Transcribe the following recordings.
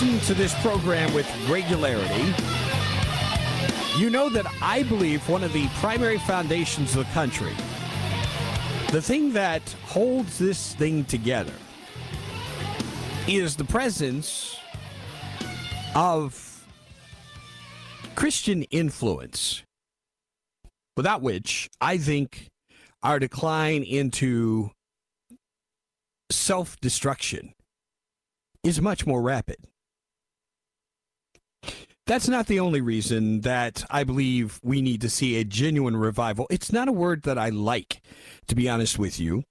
To this program with regularity, you know that I believe one of the primary foundations of the country, the thing that holds this thing together, is the presence of Christian influence, without which I think our decline into self destruction is much more rapid. That's not the only reason that I believe we need to see a genuine revival. It's not a word that I like, to be honest with you,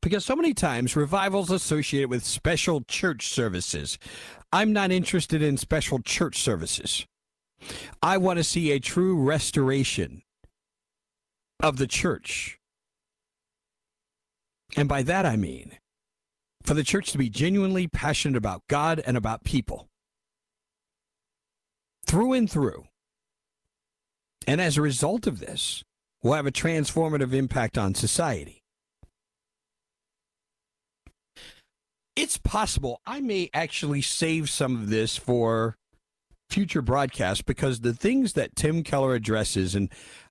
because so many times revivals associated with special church services. I'm not interested in special church services. I want to see a true restoration of the church. And by that I mean for the church to be genuinely passionate about God and about people through and through. And as a result of this, will have a transformative impact on society. It's possible I may actually save some of this for future broadcasts because the things that Tim Keller addresses, and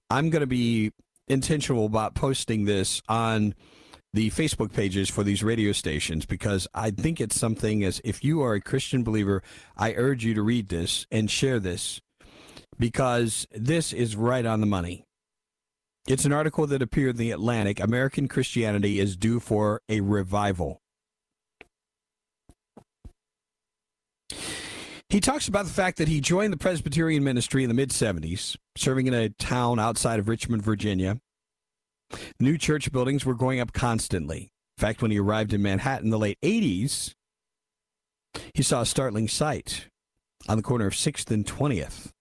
I'm going to be intentional about posting this on the Facebook pages for these radio stations because I think it's something as if you are a Christian believer, I urge you to read this and share this because this is right on the money. It's an article that appeared in the Atlantic. American Christianity is due for a revival. He talks about the fact that he joined the Presbyterian ministry in the mid 70s, serving in a town outside of Richmond, Virginia. New church buildings were going up constantly. In fact, when he arrived in Manhattan in the late 80s, he saw a startling sight on the corner of 6th and 20th.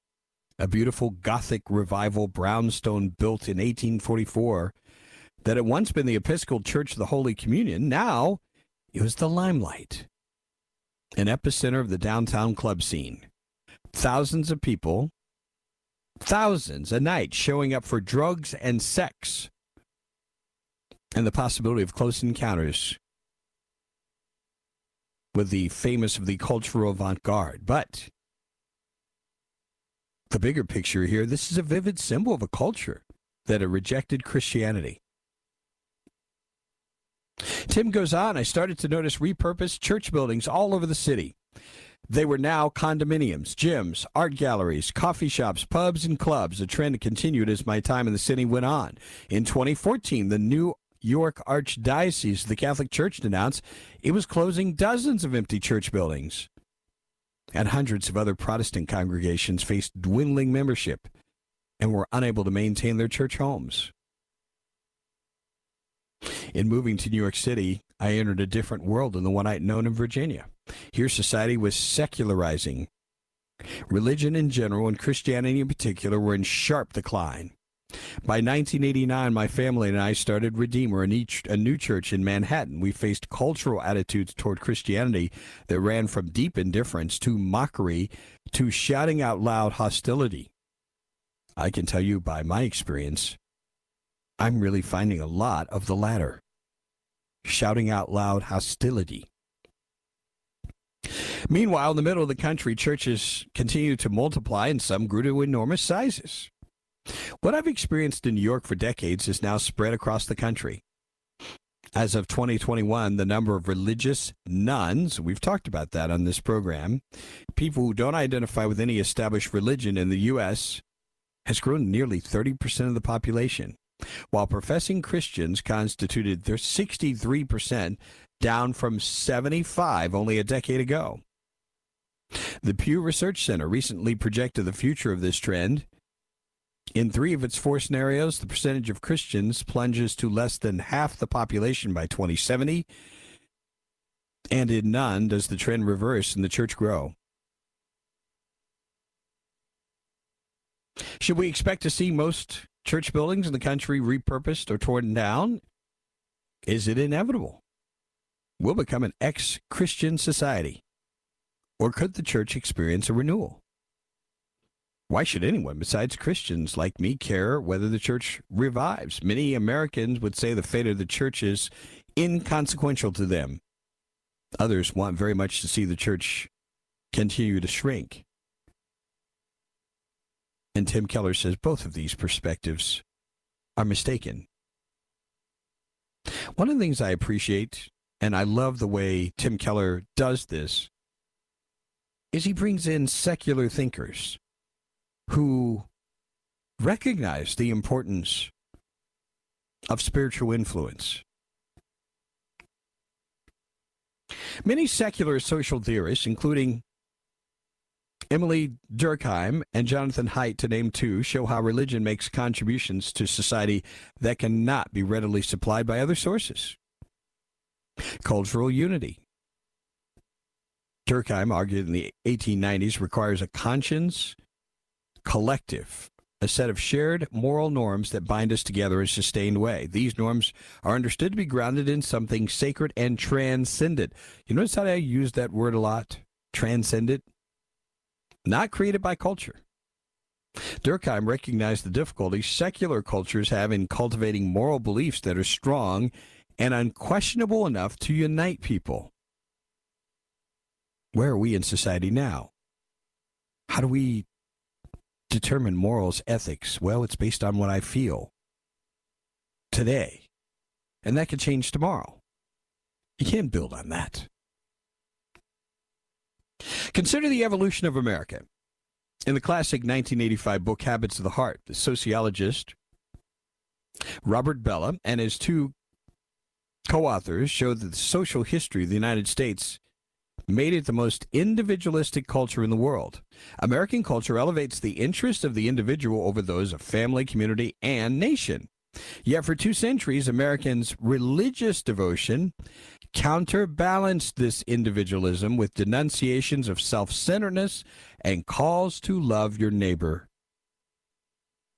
A beautiful Gothic revival brownstone built in 1844 that had once been the Episcopal Church of the Holy Communion. Now it was the limelight, an epicenter of the downtown club scene. Thousands of people, thousands a night showing up for drugs and sex and the possibility of close encounters with the famous of the cultural avant garde. But the bigger picture here this is a vivid symbol of a culture that had rejected Christianity. Tim goes on, I started to notice repurposed church buildings all over the city. They were now condominiums, gyms, art galleries, coffee shops, pubs, and clubs. The trend continued as my time in the city went on. In 2014, the New York Archdiocese, the Catholic Church announced it was closing dozens of empty church buildings. And hundreds of other Protestant congregations faced dwindling membership and were unable to maintain their church homes. In moving to New York City, I entered a different world than the one I'd known in Virginia. Here, society was secularizing. Religion in general and Christianity in particular were in sharp decline. By 1989, my family and I started Redeemer, a new church in Manhattan. We faced cultural attitudes toward Christianity that ran from deep indifference to mockery to shouting out loud hostility. I can tell you by my experience, I'm really finding a lot of the latter. Shouting out loud hostility. Meanwhile, in the middle of the country, churches continued to multiply and some grew to enormous sizes. What I've experienced in New York for decades is now spread across the country. As of 2021, the number of religious nones, we've talked about that on this program, people who don't identify with any established religion in the U.S., has grown nearly 30% of the population, while professing Christians constituted their 63%, down from 75 only a decade ago. The Pew Research Center recently projected the future of this trend in three of its four scenarios, the percentage of Christians plunges to less than half the population by 2070, and in none does the trend reverse and the church grow. Should we expect to see most church buildings in the country repurposed or torn down? Is it inevitable? We'll become an ex Christian society. Or could the church experience a renewal? Why should anyone besides Christians like me care whether the church revives? Many Americans would say the fate of the church is inconsequential to them. Others want very much to see the church continue to shrink. And Tim Keller says both of these perspectives are mistaken. One of the things I appreciate, and I love the way Tim Keller does this, is he brings in secular thinkers who recognize the importance of spiritual influence. Many secular social theorists, including Émile Durkheim and Jonathan Haidt, to name two, show how religion makes contributions to society that cannot be readily supplied by other sources. Cultural unity. Durkheim argued in the 1890s requires a conscience collective, a set of shared moral norms that bind us together in a sustained way. These norms are understood to be grounded in something sacred and transcendent. You notice how I use that word a lot? Transcendent? Not created by culture. Durkheim recognized the difficulty secular cultures have in cultivating moral beliefs that are strong and unquestionable enough to unite people. Where are we in society now? How do we determine morals, ethics? Well, it's based on what I feel today. And that could change tomorrow. You can't build on that. Consider the evolution of America. In the classic 1985 book Habits of the Heart, the sociologist Robert Bellah and his two co authors showed that the social history of the United States made it the most individualistic culture in the world. American culture elevates the interests of the individual over those of family, community, and nation. Yet for two centuries, Americans' religious devotion counterbalanced this individualism with denunciations of self centeredness and calls to love your neighbor.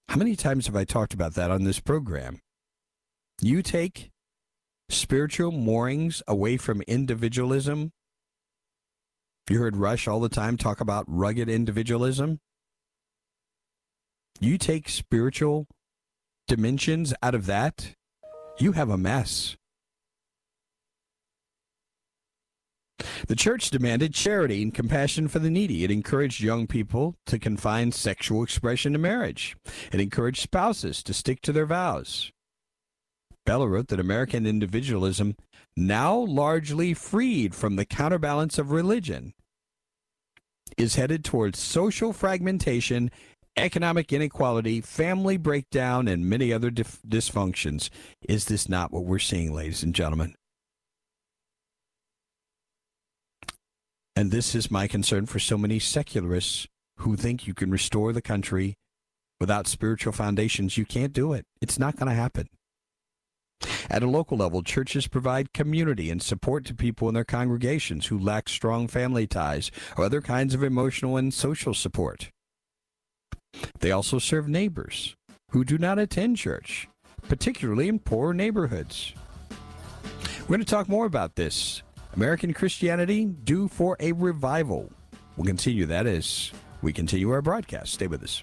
How many times have I talked about that on this program? You take spiritual moorings away from individualism, you heard Rush all the time talk about rugged individualism. You take spiritual dimensions out of that, you have a mess. The church demanded charity and compassion for the needy. It encouraged young people to confine sexual expression to marriage. It encouraged spouses to stick to their vows. Bellah wrote that American individualism, now largely freed from the counterbalance of religion, is headed towards social fragmentation, economic inequality, family breakdown, and many other dif- dysfunctions. Is this not what we're seeing, ladies and gentlemen? And this is my concern for so many secularists who think you can restore the country without spiritual foundations. You can't do it. It's not going to happen. At a local level, churches provide community and support to people in their congregations who lack strong family ties or other kinds of emotional and social support. They also serve neighbors who do not attend church, particularly in poor neighborhoods. We're going to talk more about this. American Christianity due for a revival. We'll continue that as we continue our broadcast. Stay with us.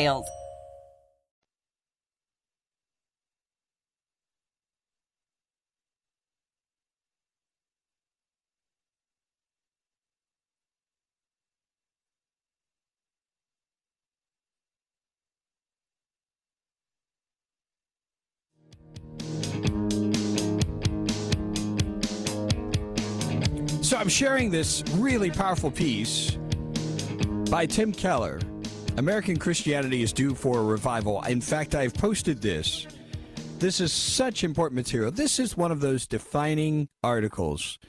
So I'm sharing this really powerful piece by Tim Keller. American Christianity is due for a revival. In fact, I've posted this. This is such important material. This is one of those defining articles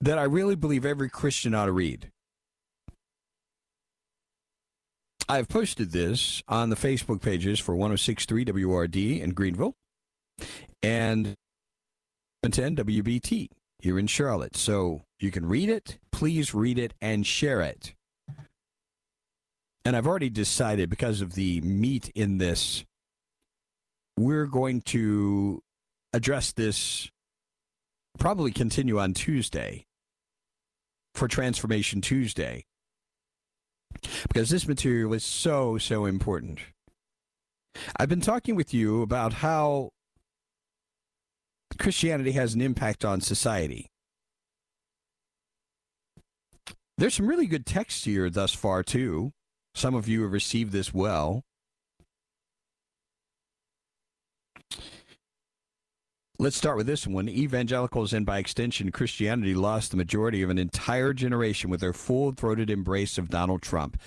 that I really believe every Christian ought to read. I've posted this on the Facebook pages for 1063 WRD in Greenville and 10 WBT here in Charlotte. So you can read it. Please read it and share it. And I've already decided because of the meat in this, we're going to address this, probably continue on Tuesday for Transformation Tuesday. Because this material is so, so important. I've been talking with you about how Christianity has an impact on society. There's some really good text here thus far, too. Some of you have received this well. Let's start with this one. Evangelicals and by extension Christianity lost the majority of an entire generation with their full-throated embrace of Donald Trump.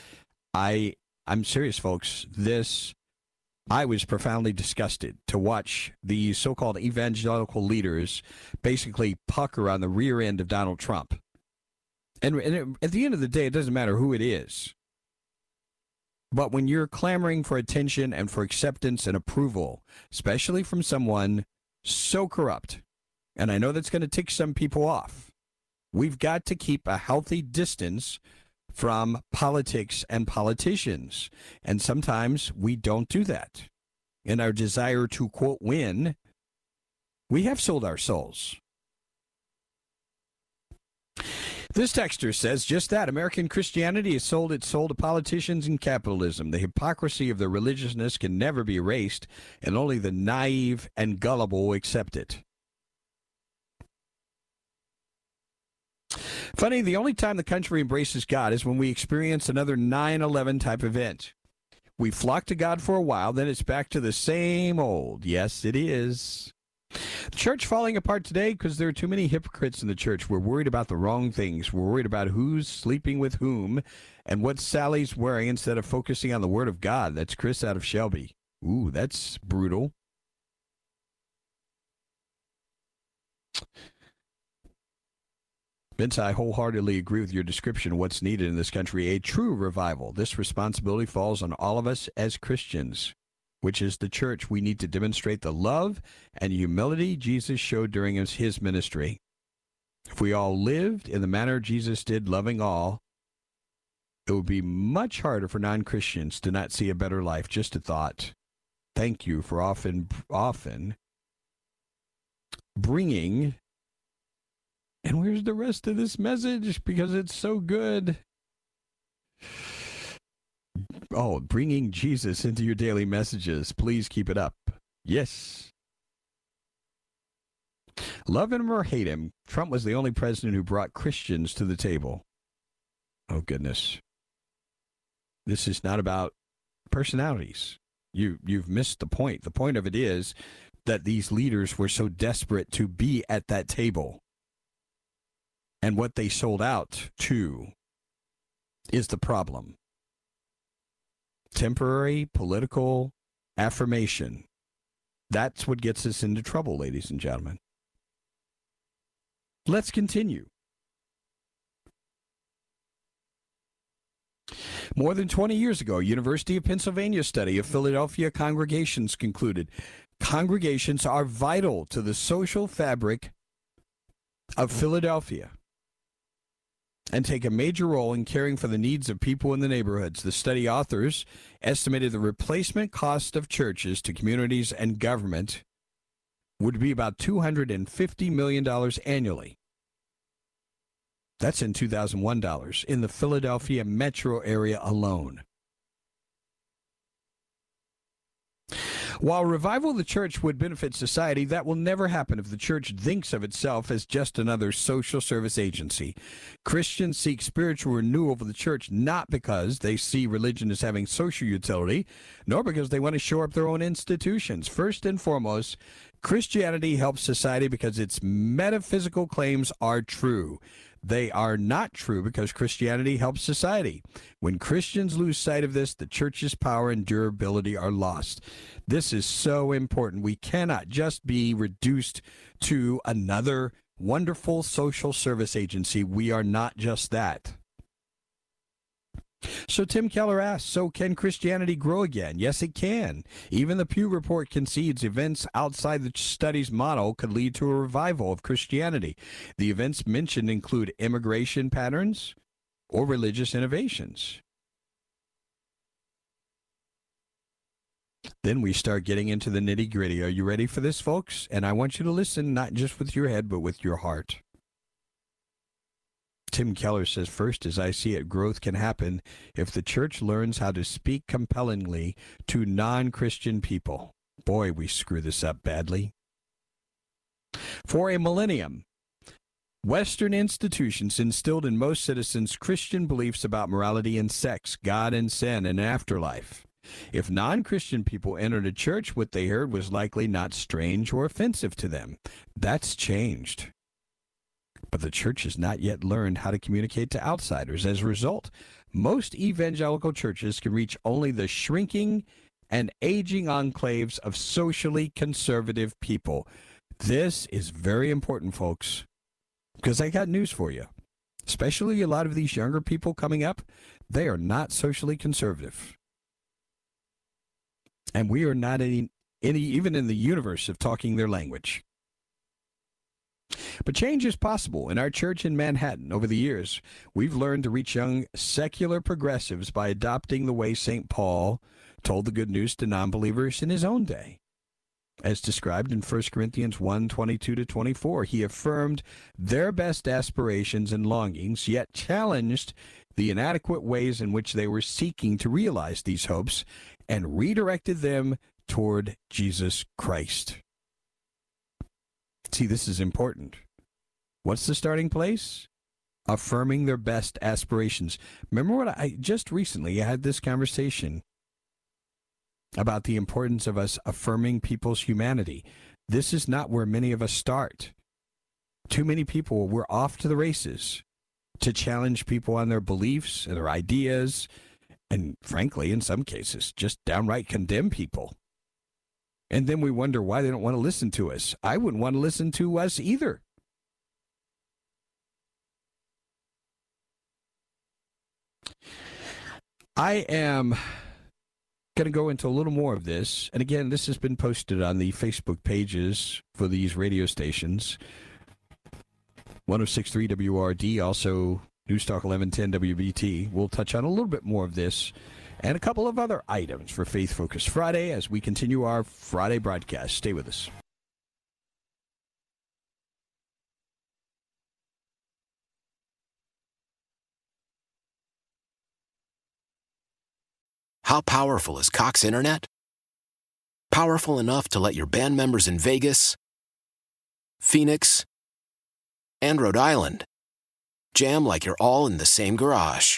I I'm serious folks. This I was profoundly disgusted to watch these so-called evangelical leaders basically pucker on the rear end of Donald Trump. And, and it, at the end of the day, it doesn't matter who it is. But when you're clamoring for attention and for acceptance and approval, especially from someone so corrupt, and I know that's going to tick some people off, we've got to keep a healthy distance from politics and politicians. And sometimes we don't do that. In our desire to, quote, win, we have sold our souls. This texter says just that American Christianity has sold its soul to politicians and capitalism. The hypocrisy of their religiousness can never be erased, and only the naive and gullible accept it. Funny, the only time the country embraces God is when we experience another 9 11 type event. We flock to God for a while, then it's back to the same old. Yes, it is. Church falling apart today because there are too many hypocrites in the church. We're worried about the wrong things. We're worried about who's sleeping with whom and what Sally's wearing instead of focusing on the Word of God. That's Chris out of Shelby. Ooh, that's brutal. Vince, I wholeheartedly agree with your description of what's needed in this country a true revival. This responsibility falls on all of us as Christians, which is the church. We need to demonstrate the love and humility Jesus showed during his, his ministry. If we all lived in the manner Jesus did, loving all, it would be much harder for non Christians to not see a better life. Just a thought. Thank you for often, often bringing. And where's the rest of this message? Because it's so good. Oh, bringing Jesus into your daily messages. Please keep it up. Yes. Love him or hate him, Trump was the only president who brought Christians to the table. Oh, goodness. This is not about personalities. You, you've missed the point. The point of it is that these leaders were so desperate to be at that table. And what they sold out to is the problem temporary political affirmation. That's what gets us into trouble, ladies and gentlemen. Let's continue. More than 20 years ago, University of Pennsylvania study of Philadelphia congregations concluded congregations are vital to the social fabric of Philadelphia and take a major role in caring for the needs of people in the neighborhoods. The study authors estimated the replacement cost of churches to communities and government would be about $250 million annually. That's in 2001 dollars in the Philadelphia metro area alone. While revival of the church would benefit society, that will never happen if the church thinks of itself as just another social service agency. Christians seek spiritual renewal for the church not because they see religion as having social utility, nor because they want to shore up their own institutions. First and foremost, Christianity helps society because its metaphysical claims are true. They are not true because Christianity helps society. When Christians lose sight of this, the church's power and durability are lost. This is so important. We cannot just be reduced to another wonderful social service agency. We are not just that. So Tim Keller asks, so can Christianity grow again? Yes, it can. Even the Pew Report concedes events outside the study's model could lead to a revival of Christianity. The events mentioned include immigration patterns or religious innovations. Then we start getting into the nitty gritty. Are you ready for this, folks? And I want you to listen not just with your head, but with your heart. Tim Keller says, first, as I see it, growth can happen if the church learns how to speak compellingly to non Christian people. Boy, we screw this up badly. For a millennium, Western institutions instilled in most citizens Christian beliefs about morality and sex, God and sin, and afterlife. If non Christian people entered a church, what they heard was likely not strange or offensive to them. That's changed. But the church has not yet learned how to communicate to outsiders. As a result, most evangelical churches can reach only the shrinking and aging enclaves of socially conservative people. This is very important, folks, because I got news for you. Especially a lot of these younger people coming up, they are not socially conservative. And we are not any, any even in the universe of talking their language. But change is possible. In our church in Manhattan, over the years, we've learned to reach young secular progressives by adopting the way St. Paul told the good news to non-believers in his own day. As described in 1 Corinthians 1 22 to 24, he affirmed their best aspirations and longings, yet challenged the inadequate ways in which they were seeking to realize these hopes and redirected them toward Jesus Christ. See, this is important. What's the starting place? Affirming their best aspirations. Remember what I just recently had this conversation about the importance of us affirming people's humanity. This is not where many of us start. Too many people, we're off to the races to challenge people on their beliefs and their ideas, and frankly, in some cases, just downright condemn people. And then we wonder why they don't want to listen to us. I wouldn't want to listen to us either. I am going to go into a little more of this. And again, this has been posted on the Facebook pages for these radio stations. 1063 WRD, also News Talk 1110 WBT. We'll touch on a little bit more of this and a couple of other items for Faith Focus Friday as we continue our Friday broadcast. Stay with us. How powerful is Cox Internet? Powerful enough to let your band members in Vegas, Phoenix, and Rhode Island jam like you're all in the same garage.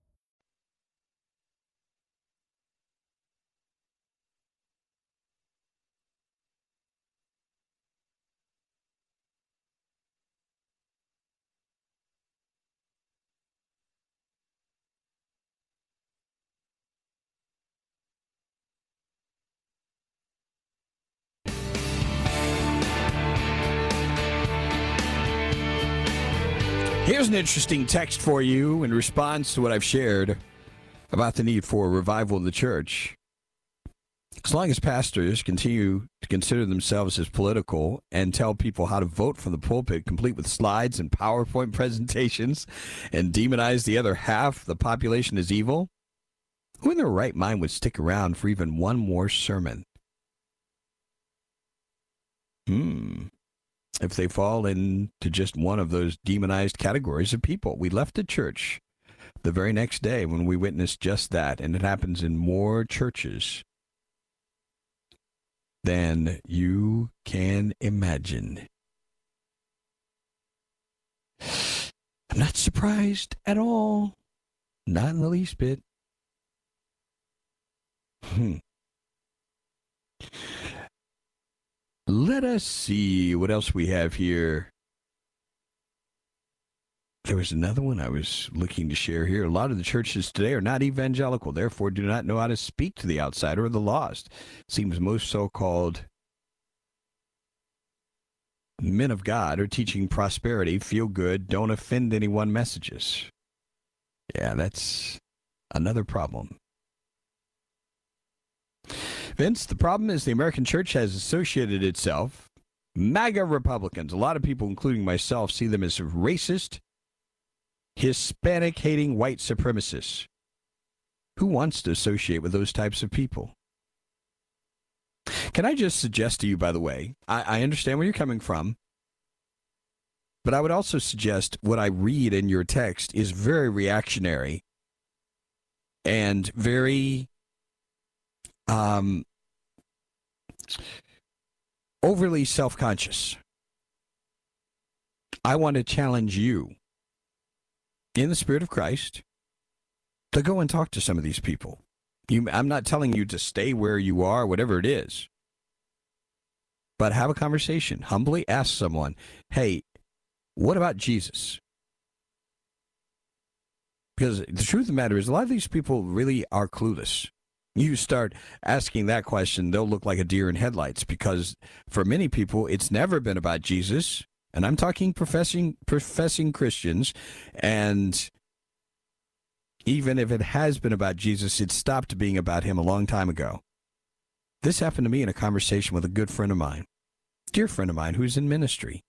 Here's an interesting text for you in response to what I've shared about the need for a revival in the church. As long as pastors continue to consider themselves as political and tell people how to vote from the pulpit, complete with slides and PowerPoint presentations, and demonize the other half the population as evil, who in their right mind would stick around for even one more sermon? Hmm if they fall into just one of those demonized categories of people. We left the church the very next day when we witnessed just that, and it happens in more churches than you can imagine. I'm not surprised at all. Not in the least bit. Hmm. Let us see what else we have here. There was another one I was looking to share here. A lot of the churches today are not evangelical, therefore do not know how to speak to the outsider or the lost. Seems most so-called men of God are teaching prosperity, feel good, don't offend anyone messages. Yeah, that's another problem. Vince, the problem is the American church has associated itself. MAGA Republicans, a lot of people, including myself, see them as racist, Hispanic hating white supremacists. Who wants to associate with those types of people? Can I just suggest to you, by the way, I, I understand where you're coming from, but I would also suggest what I read in your text is very reactionary and very um, overly self conscious. I want to challenge you in the Spirit of Christ to go and talk to some of these people. You, I'm not telling you to stay where you are, whatever it is, but have a conversation. Humbly ask someone, hey, what about Jesus? Because the truth of the matter is, a lot of these people really are clueless you start asking that question, they'll look like a deer in headlights because for many people, it's never been about Jesus. And I'm talking professing professing Christians. And even if it has been about Jesus, it stopped being about him a long time ago. This happened to me in a conversation with a good friend of mine, dear friend of mine who's in ministry.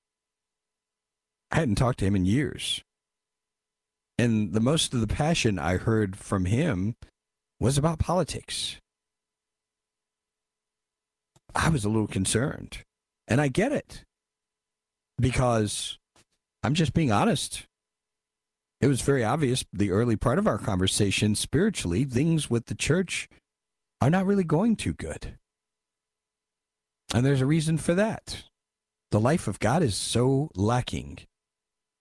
I hadn't talked to him in years. And the most of the passion I heard from him was about politics. I was a little concerned. And I get it because I'm just being honest. It was very obvious the early part of our conversation spiritually, things with the church are not really going too good. And there's a reason for that. The life of God is so lacking.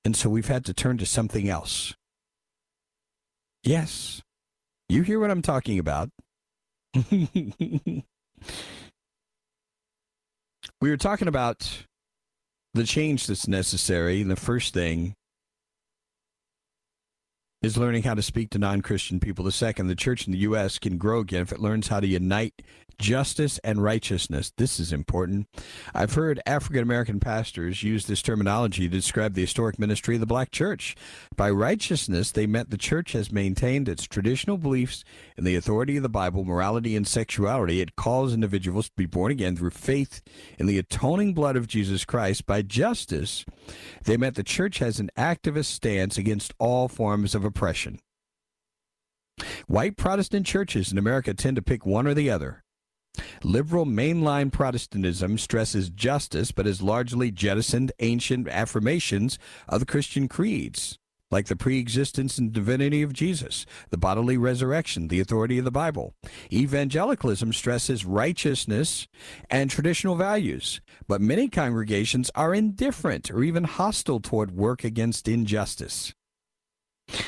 And so we've had to turn to something else. Yes, you hear what I'm talking about. we were talking about the change that's necessary. And the first thing is learning how to speak to non Christian people. The second, the church in the U.S. can grow again if it learns how to unite justice and righteousness. This is important. I've heard African American pastors use this terminology to describe the historic ministry of the black church. By righteousness, they meant the church has maintained its traditional beliefs in the authority of the Bible, morality, and sexuality. It calls individuals to be born again through faith in the atoning blood of Jesus Christ. By justice, they meant the church has an activist stance against all forms of oppression. White Protestant churches in America tend to pick one or the other. Liberal mainline Protestantism stresses justice but has largely jettisoned ancient affirmations of the Christian creeds, like the pre-existence and divinity of Jesus, the bodily resurrection, the authority of the Bible. Evangelicalism stresses righteousness and traditional values, but many congregations are indifferent or even hostile toward work against injustice.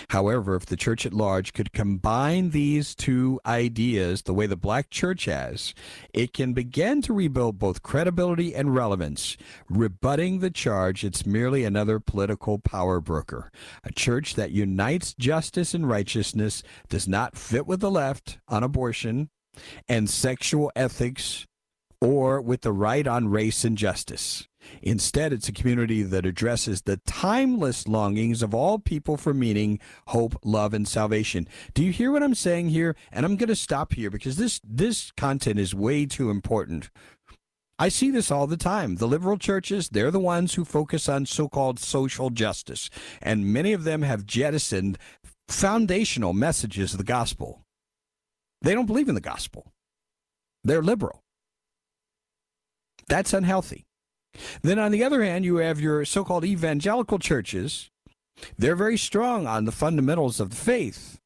However, if the church at large could combine these two ideas the way the black church has, it can begin to rebuild both credibility and relevance, rebutting the charge it's merely another political power broker. A church that unites justice and righteousness does not fit with the left on abortion and sexual ethics or with the right on race and justice. Instead, it's a community that addresses the timeless longings of all people for meaning, hope, love, and salvation. Do you hear what I'm saying here? And I'm going to stop here because this this content is way too important. I see this all the time. The liberal churches, they're the ones who focus on so-called social justice, and many of them have jettisoned foundational messages of the gospel. They don't believe in the gospel. They're liberal. That's unhealthy. Then, on the other hand, you have your so called evangelical churches. They're very strong on the fundamentals of the faith,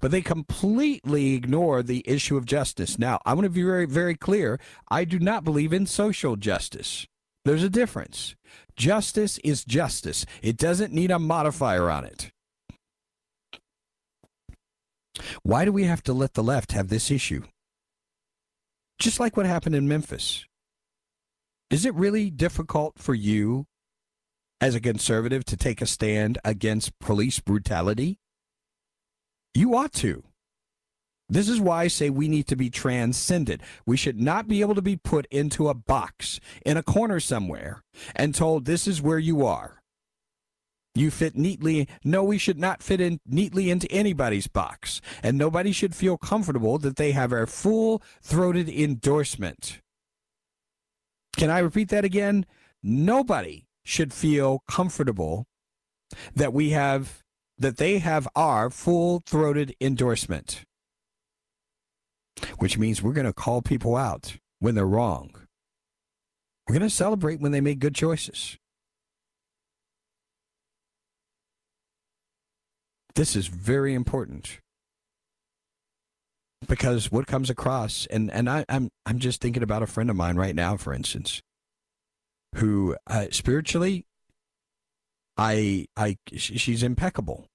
but they completely ignore the issue of justice. Now, I want to be very, very clear. I do not believe in social justice. There's a difference. Justice is justice, it doesn't need a modifier on it. Why do we have to let the left have this issue? Just like what happened in Memphis. Is it really difficult for you as a conservative to take a stand against police brutality? You ought to. This is why I say we need to be transcended. We should not be able to be put into a box in a corner somewhere and told this is where you are. You fit neatly. No, we should not fit in neatly into anybody's box. And nobody should feel comfortable that they have our full throated endorsement. Can I repeat that again? Nobody should feel comfortable that we have that they have our full-throated endorsement. Which means we're going to call people out when they're wrong. We're going to celebrate when they make good choices. This is very important because what comes across and and I, I'm I'm just thinking about a friend of mine right now, for instance, who uh, spiritually, I I she's impeccable,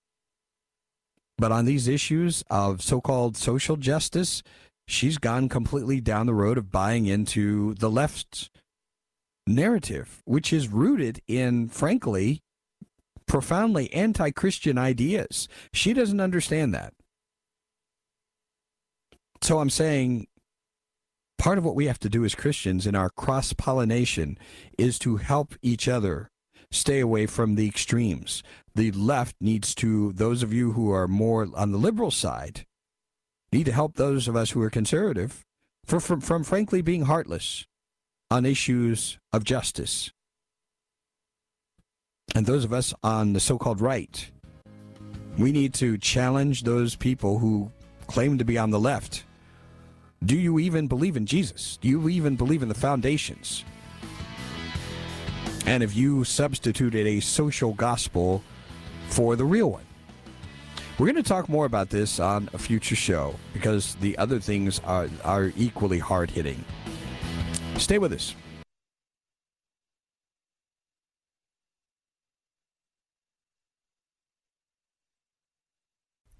but on these issues of so-called social justice, she's gone completely down the road of buying into the left's narrative, which is rooted in, frankly, profoundly anti-Christian ideas. She doesn't understand that. So I'm saying part of what we have to do as Christians in our cross pollination is to help each other stay away from the extremes. The left needs to, those of you who are more on the liberal side, need to help those of us who are conservative for, from, from frankly being heartless on issues of justice. And those of us on the so called right, we need to challenge those people who claim to be on the left. Do you even believe in Jesus? Do you even believe in the foundations? And if you substituted a social gospel for the real one? We're going to talk more about this on a future show because the other things are, are equally hard hitting. Stay with us.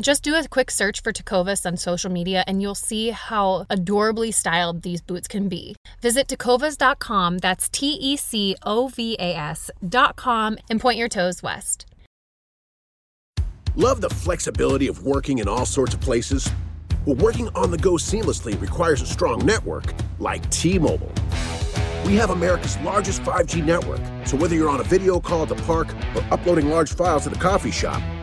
Just do a quick search for Tecovas on social media and you'll see how adorably styled these boots can be. Visit tecovas.com, that's T E C O V A S.com, and point your toes west. Love the flexibility of working in all sorts of places? Well, working on the go seamlessly requires a strong network like T Mobile. We have America's largest 5G network, so whether you're on a video call at the park or uploading large files at the coffee shop,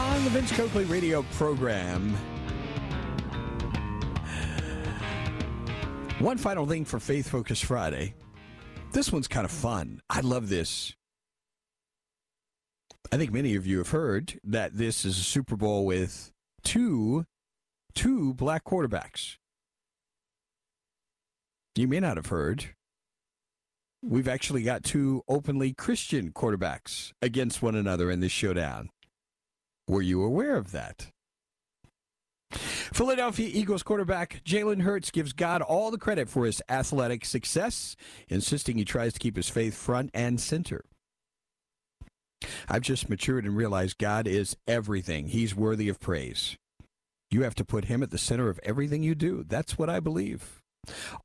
On the Vince Coakley radio program. One final thing for Faith Focus Friday. This one's kind of fun. I love this. I think many of you have heard that this is a Super Bowl with two two black quarterbacks. You may not have heard. We've actually got two openly Christian quarterbacks against one another in this showdown. Were you aware of that? Philadelphia Eagles quarterback Jalen Hurts gives God all the credit for his athletic success, insisting he tries to keep his faith front and center. I've just matured and realized God is everything. He's worthy of praise. You have to put him at the center of everything you do. That's what I believe.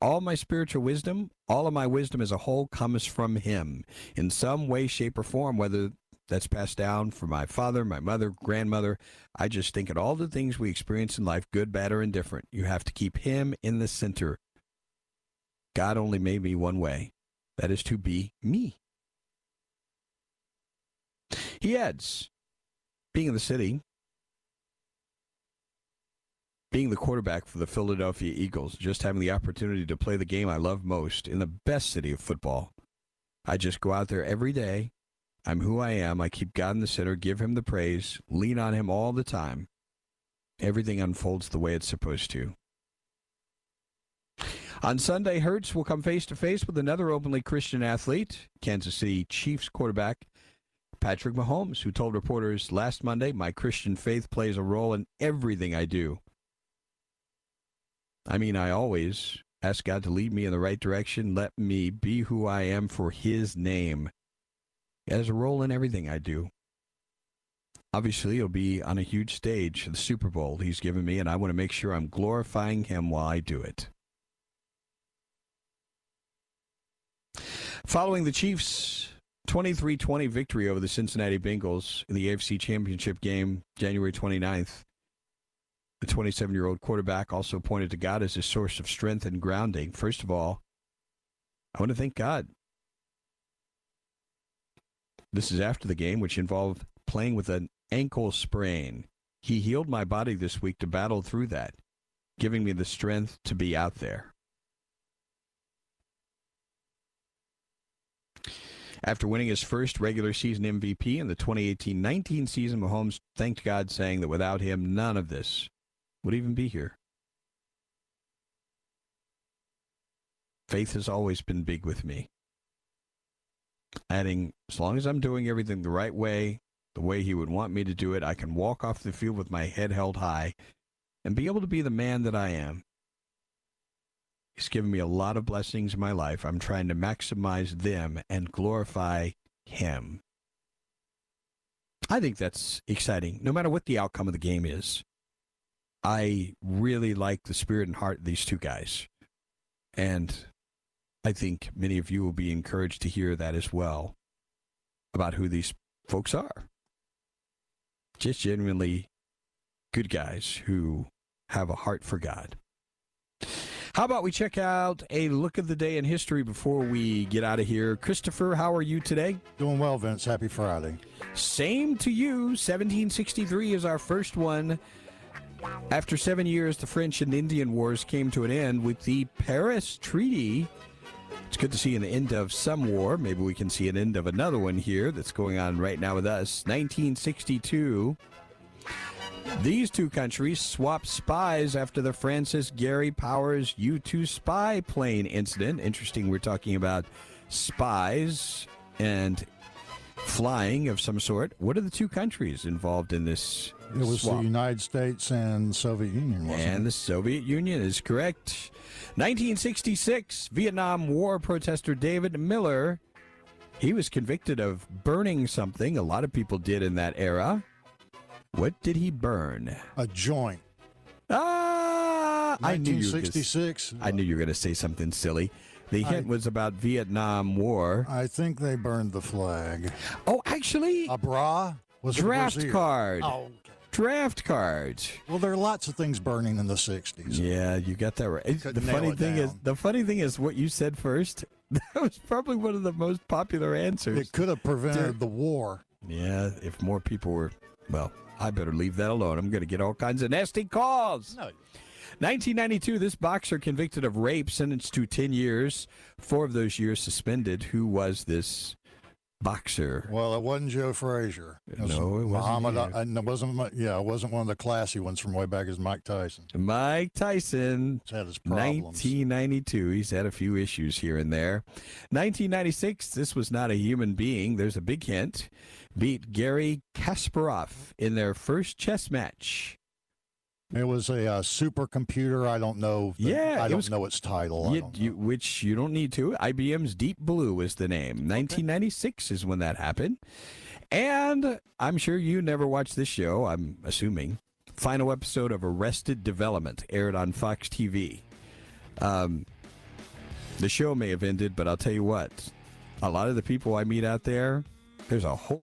All my spiritual wisdom, all of my wisdom as a whole comes from him in some way, shape, or form, whether that's passed down from my father, my mother, grandmother. I just think at all the things we experience in life, good, bad, or indifferent, you have to keep him in the center. God only made me one way that is to be me. He adds, being in the city, being the quarterback for the Philadelphia Eagles, just having the opportunity to play the game I love most in the best city of football. I just go out there every day. I'm who I am. I keep God in the center, give him the praise, lean on him all the time. everything unfolds the way it's supposed to. On Sunday, Hurts will come face to face with another openly Christian athlete, Kansas City Chiefs quarterback Patrick Mahomes, who told reporters last Monday, My Christian faith plays a role in everything I do. I mean, I always ask God to lead me in the right direction. Let me be who I am for His name. He has a role in everything I do. Obviously, he'll be on a huge stage, the Super Bowl He's given me, and I want to make sure I'm glorifying Him while I do it. Following the Chiefs' 23 20 victory over the Cincinnati Bengals in the AFC Championship game, January 29th, the 27 year old quarterback also pointed to God as his source of strength and grounding. First of all, I want to thank God. This is after the game, which involved playing with an ankle sprain. He healed my body this week to battle through that, giving me the strength to be out there. After winning his first regular season MVP in the 2018 19 season, Mahomes thanked God, saying that without him, none of this would even be here. Faith has always been big with me. Adding, as long as I'm doing everything the right way, the way he would want me to do it, I can walk off the field with my head held high and be able to be the man that I am. He's given me a lot of blessings in my life. I'm trying to maximize them and glorify Him. I think that's exciting, no matter what the outcome of the game is. I really like the spirit and heart of these two guys. And I think many of you will be encouraged to hear that as well about who these folks are. Just genuinely good guys who have a heart for God. How about we check out a look of the day in history before we get out of here? Christopher, how are you today? Doing well, Vince. Happy Friday. Same to you. 1763 is our first one. After seven years, the French and Indian Wars came to an end with the Paris Treaty. It's good to see an end of some war. Maybe we can see an end of another one here that's going on right now with us. 1962. These two countries swapped spies after the Francis Gary Powers U 2 spy plane incident. Interesting, we're talking about spies and flying of some sort. What are the two countries involved in this? It was swap? the United States and Soviet Union, And it? the Soviet Union is correct. 1966, Vietnam War protester David Miller. He was convicted of burning something. A lot of people did in that era. What did he burn? A joint. Ah, I knew you were gonna- 1966. I knew you were going to say something silly. The hint was about Vietnam War. I think they burned the flag. Oh, actually, a bra was it oh, draft card. Oh, Draft cards. well, there are lots of things burning in the 60s. Yeah, you got that right. The funny thing is, the funny thing is, what you said first. That was probably one of the most popular answers. It could have prevented the war. Yeah, if more people were, well, I better leave that alone. I'm going to get all kinds of nasty calls. No. 1992, this boxer convicted of rape, sentenced to 10 years, four of those years suspended. Who was this boxer? Well, it wasn't Joe Frazier. It was No, it wasn't Muhammad, uh, it wasn't. Yeah, it wasn't one of the classy ones from way back as Mike Tyson. Mike Tyson. He's had his problems. 1992. He's had a few issues here and there. 1996. This was not a human being. There's a big hint. Beat Garry Kasparov in their first chess match. It was a uh, supercomputer. I don't know. the- Yeah, I don't was- know its title. I You- don't you- which you don't need to. IBM's Deep Blue is the name. 1996 is when that happened. And I'm sure you never watched this show, I'm assuming. Final episode of Arrested Development aired on Fox TV. Um, the show may have ended, but I'll tell you what, a lot of the people I meet out there, there's a whole